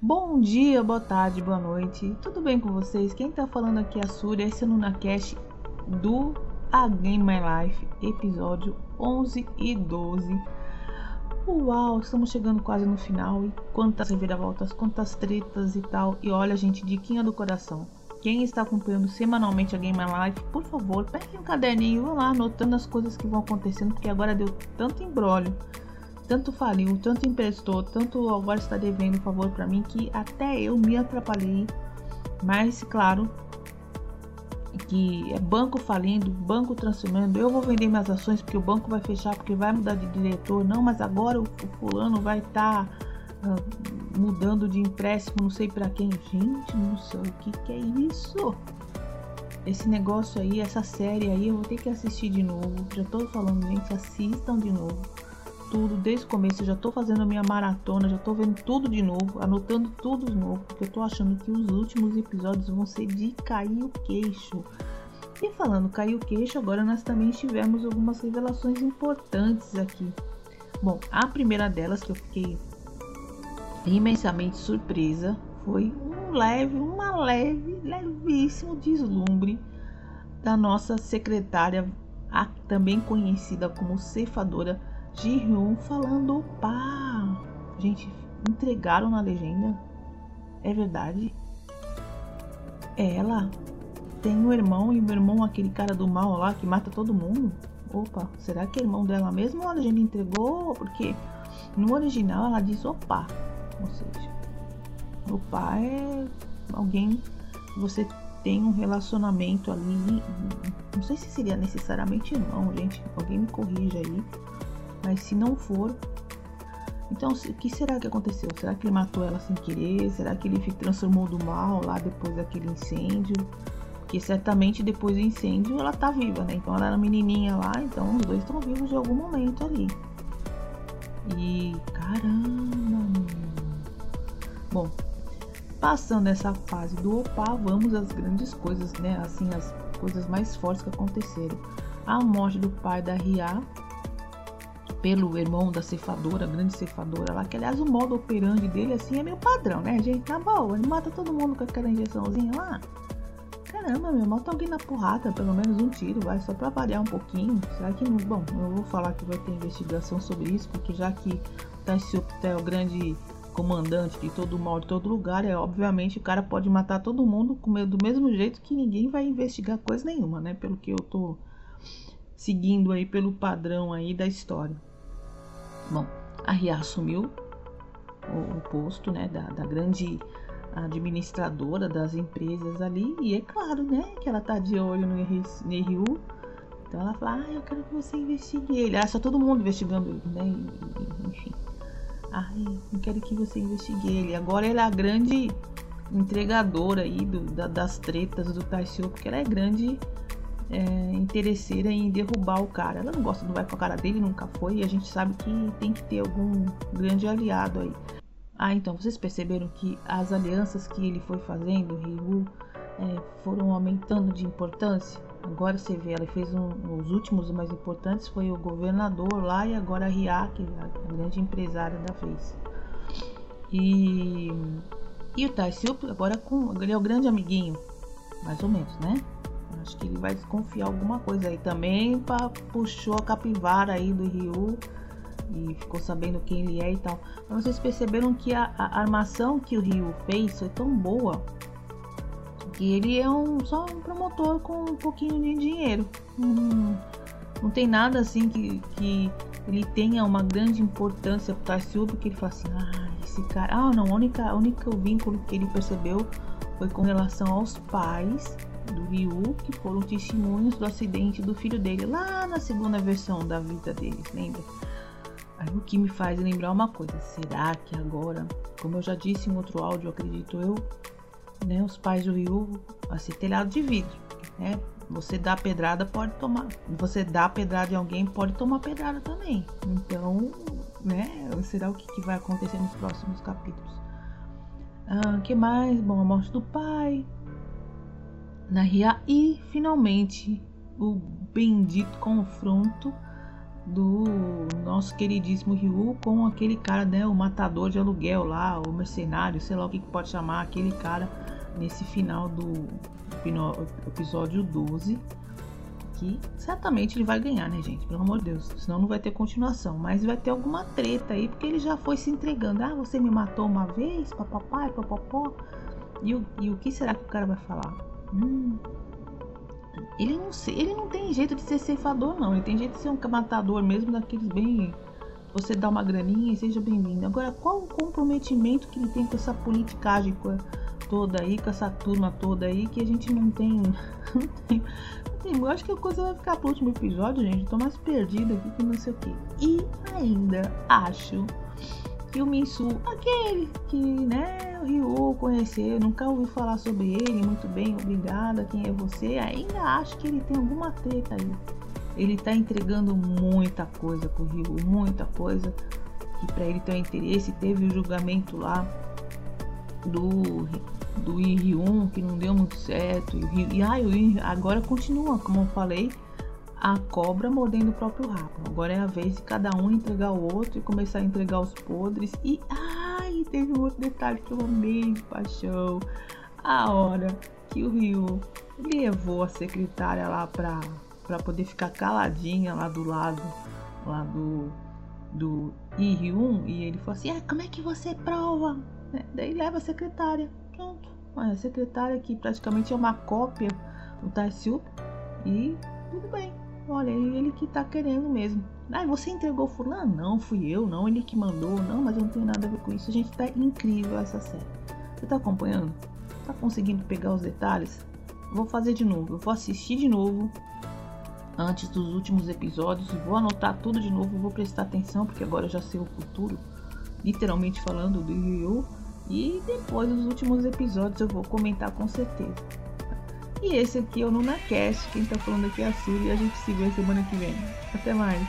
Bom dia, boa tarde, boa noite. Tudo bem com vocês? Quem tá falando aqui é a Surya, esse é o NunaCast do A Game My Life, episódio 11 e 12. Uau, estamos chegando quase no final e quantas reviravoltas, quantas tretas e tal. E olha, gente, diquinha do coração. Quem está acompanhando semanalmente a Game Life, por favor, pegue um caderninho, vá lá anotando as coisas que vão acontecendo, porque agora deu tanto embrólio, tanto faliu, tanto emprestou, tanto agora está devendo favor para mim que até eu me atrapalhei. Mas, claro, que é banco falindo, banco transformando, eu vou vender minhas ações porque o banco vai fechar, porque vai mudar de diretor, não, mas agora o, o fulano vai estar tá, uh, mudando de empréstimo, não sei para quem. Gente, não sei o que, que é isso. Esse negócio aí, essa série aí, eu vou ter que assistir de novo. Já tô falando, gente, assistam de novo tudo desde o começo. Eu já tô fazendo a minha maratona, já tô vendo tudo de novo, anotando tudo de novo, porque eu tô achando que os últimos episódios vão ser de cair o queixo. E falando cair o queixo, agora nós também tivemos algumas revelações importantes aqui. Bom, a primeira delas que eu fiquei imensamente surpresa foi um leve, uma leve, levíssimo deslumbre da nossa secretária, também conhecida como cefadora Ji-hyun falando pá. Gente, entregaram na legenda. É verdade? Ela tem um irmão e o irmão aquele cara do mal lá que mata todo mundo. Opa, será que é irmão dela mesmo ou a legenda entregou? Porque no original ela diz opa. Ou seja, opa é alguém que você tem um relacionamento ali. Não sei se seria necessariamente irmão, gente. Alguém me corrija aí. Mas se não for, então o que será que aconteceu? Será que ele matou ela sem querer? Será que ele transformou do mal lá depois daquele incêndio? Porque certamente depois do incêndio ela tá viva, né? Então ela era menininha lá, então os dois estão vivos de algum momento ali. E caramba! Bom, passando essa fase do opa, vamos às grandes coisas, né? Assim, as coisas mais fortes que aconteceram. A morte do pai da Ria, pelo irmão da cefadora, grande cefadora lá, que aliás o modo operandi dele assim é meio padrão, né, gente? Tá bom, ele mata todo mundo com aquela injeçãozinha lá. Caramba, meu, mata alguém na porrada, pelo menos um tiro, vai, só pra variar um pouquinho. Será que não. Bom, eu vou falar que vai ter investigação sobre isso, porque já que o é o grande comandante de todo mal de todo lugar, é obviamente o cara pode matar todo mundo do mesmo jeito que ninguém vai investigar coisa nenhuma, né? Pelo que eu tô seguindo aí pelo padrão aí da história. Bom, a Ria assumiu o, o posto né, da, da, grande administradora das empresas ali, e é claro né, que ela tá de olho no Ryu. Então ela fala, ah, eu quero que você investigue ele. Ah, só todo mundo investigando ele, né? Enfim. Ah, eu quero que você investigue ele. Agora ela é a grande entregadora aí do, da, das tretas do Taisho, porque ela é grande é, interesseira em derrubar o cara. Ela não gosta, não vai com a cara dele, nunca foi, e a gente sabe que tem que ter algum grande aliado aí. Ah, então vocês perceberam que as alianças que ele foi fazendo, Ryu, é, foram aumentando de importância? Agora você vê, ela fez um, os últimos mais importantes foi o governador lá e agora a Riak, a grande empresária da vez. E, e o Taisup agora com, ele é o grande amiguinho, mais ou menos, né? Acho que ele vai desconfiar alguma coisa aí também. Pra, puxou a capivara aí do Ryu e ficou sabendo quem ele é e tal. Mas vocês perceberam que a, a armação que o Ryu fez foi tão boa que ele é um, só um promotor com um pouquinho de dinheiro. Hum, não tem nada assim que, que ele tenha uma grande importância para o porque ele fala assim, ah, esse cara. Ah, não, o único vínculo que ele percebeu foi com relação aos pais do Ryu, que foram testemunhos do acidente do filho dele lá na segunda versão da vida deles, lembra? Aí o que me faz lembrar uma coisa, será que agora, como eu já disse em outro áudio, acredito eu, né, os pais do vai ser telhado de vidro, né? Você dá pedrada, pode tomar. Você dá pedrada em alguém, pode tomar pedrada também. Então, né? Será o que, que vai acontecer nos próximos capítulos? Ah, que mais? Bom, a morte do pai, na Ria e finalmente o bendito confronto do nosso queridíssimo Ryu com aquele cara, né, o matador de aluguel lá, o mercenário, sei lá o que pode chamar aquele cara nesse final do episódio 12 que certamente ele vai ganhar, né, gente? Pelo amor de Deus, senão não vai ter continuação. Mas vai ter alguma treta aí, porque ele já foi se entregando. Ah, você me matou uma vez, papapá, papapó. E o, e o que será que o cara vai falar? Hum, ele não, ele não tem jeito de ser ceifador, não. Ele tem jeito de ser um matador mesmo, daqueles bem. Você dá uma graninha e seja bem-vindo. Agora, qual o comprometimento que ele tem com essa politicagem toda aí, com essa turma toda aí, que a gente não tem. Não tem eu acho que a coisa vai ficar pro último episódio, gente. tô mais perdida aqui que não sei o que. E ainda acho que o Minsu, aquele que, né, o Ryu conheceu, nunca ouvi falar sobre ele, muito bem, obrigada, quem é você? Ainda acho que ele tem alguma treta aí. Ele tá entregando muita coisa pro Ryu, muita coisa que para ele tem interesse. Teve o julgamento lá do do Irium, que não deu muito certo. E, e ah, agora continua, como eu falei, a cobra mordendo o próprio rabo. Agora é a vez de cada um entregar o outro e começar a entregar os podres. E ai, teve um outro detalhe que eu amei de paixão. A hora que o Ryu levou a secretária lá pra, pra poder ficar caladinha lá do lado lá do, do Irium. E ele falou assim: ah, como é que você prova? É, daí leva a secretária. Pronto. A secretária que praticamente é uma cópia do Tarsiu. E tudo bem. Olha, ele que tá querendo mesmo. Ah, você entregou fulano? Não, fui eu, não, ele que mandou. Não, mas eu não tenho nada a ver com isso. Gente tá incrível essa série. Você tá acompanhando? Tá conseguindo pegar os detalhes? Vou fazer de novo. Eu vou assistir de novo antes dos últimos episódios vou anotar tudo de novo. Vou prestar atenção porque agora eu já sei o futuro. Literalmente falando do Ryu e depois dos últimos episódios eu vou comentar com certeza. E esse aqui é o NunaCast, quem tá falando aqui é a Suri e a gente se vê semana que vem. Até mais!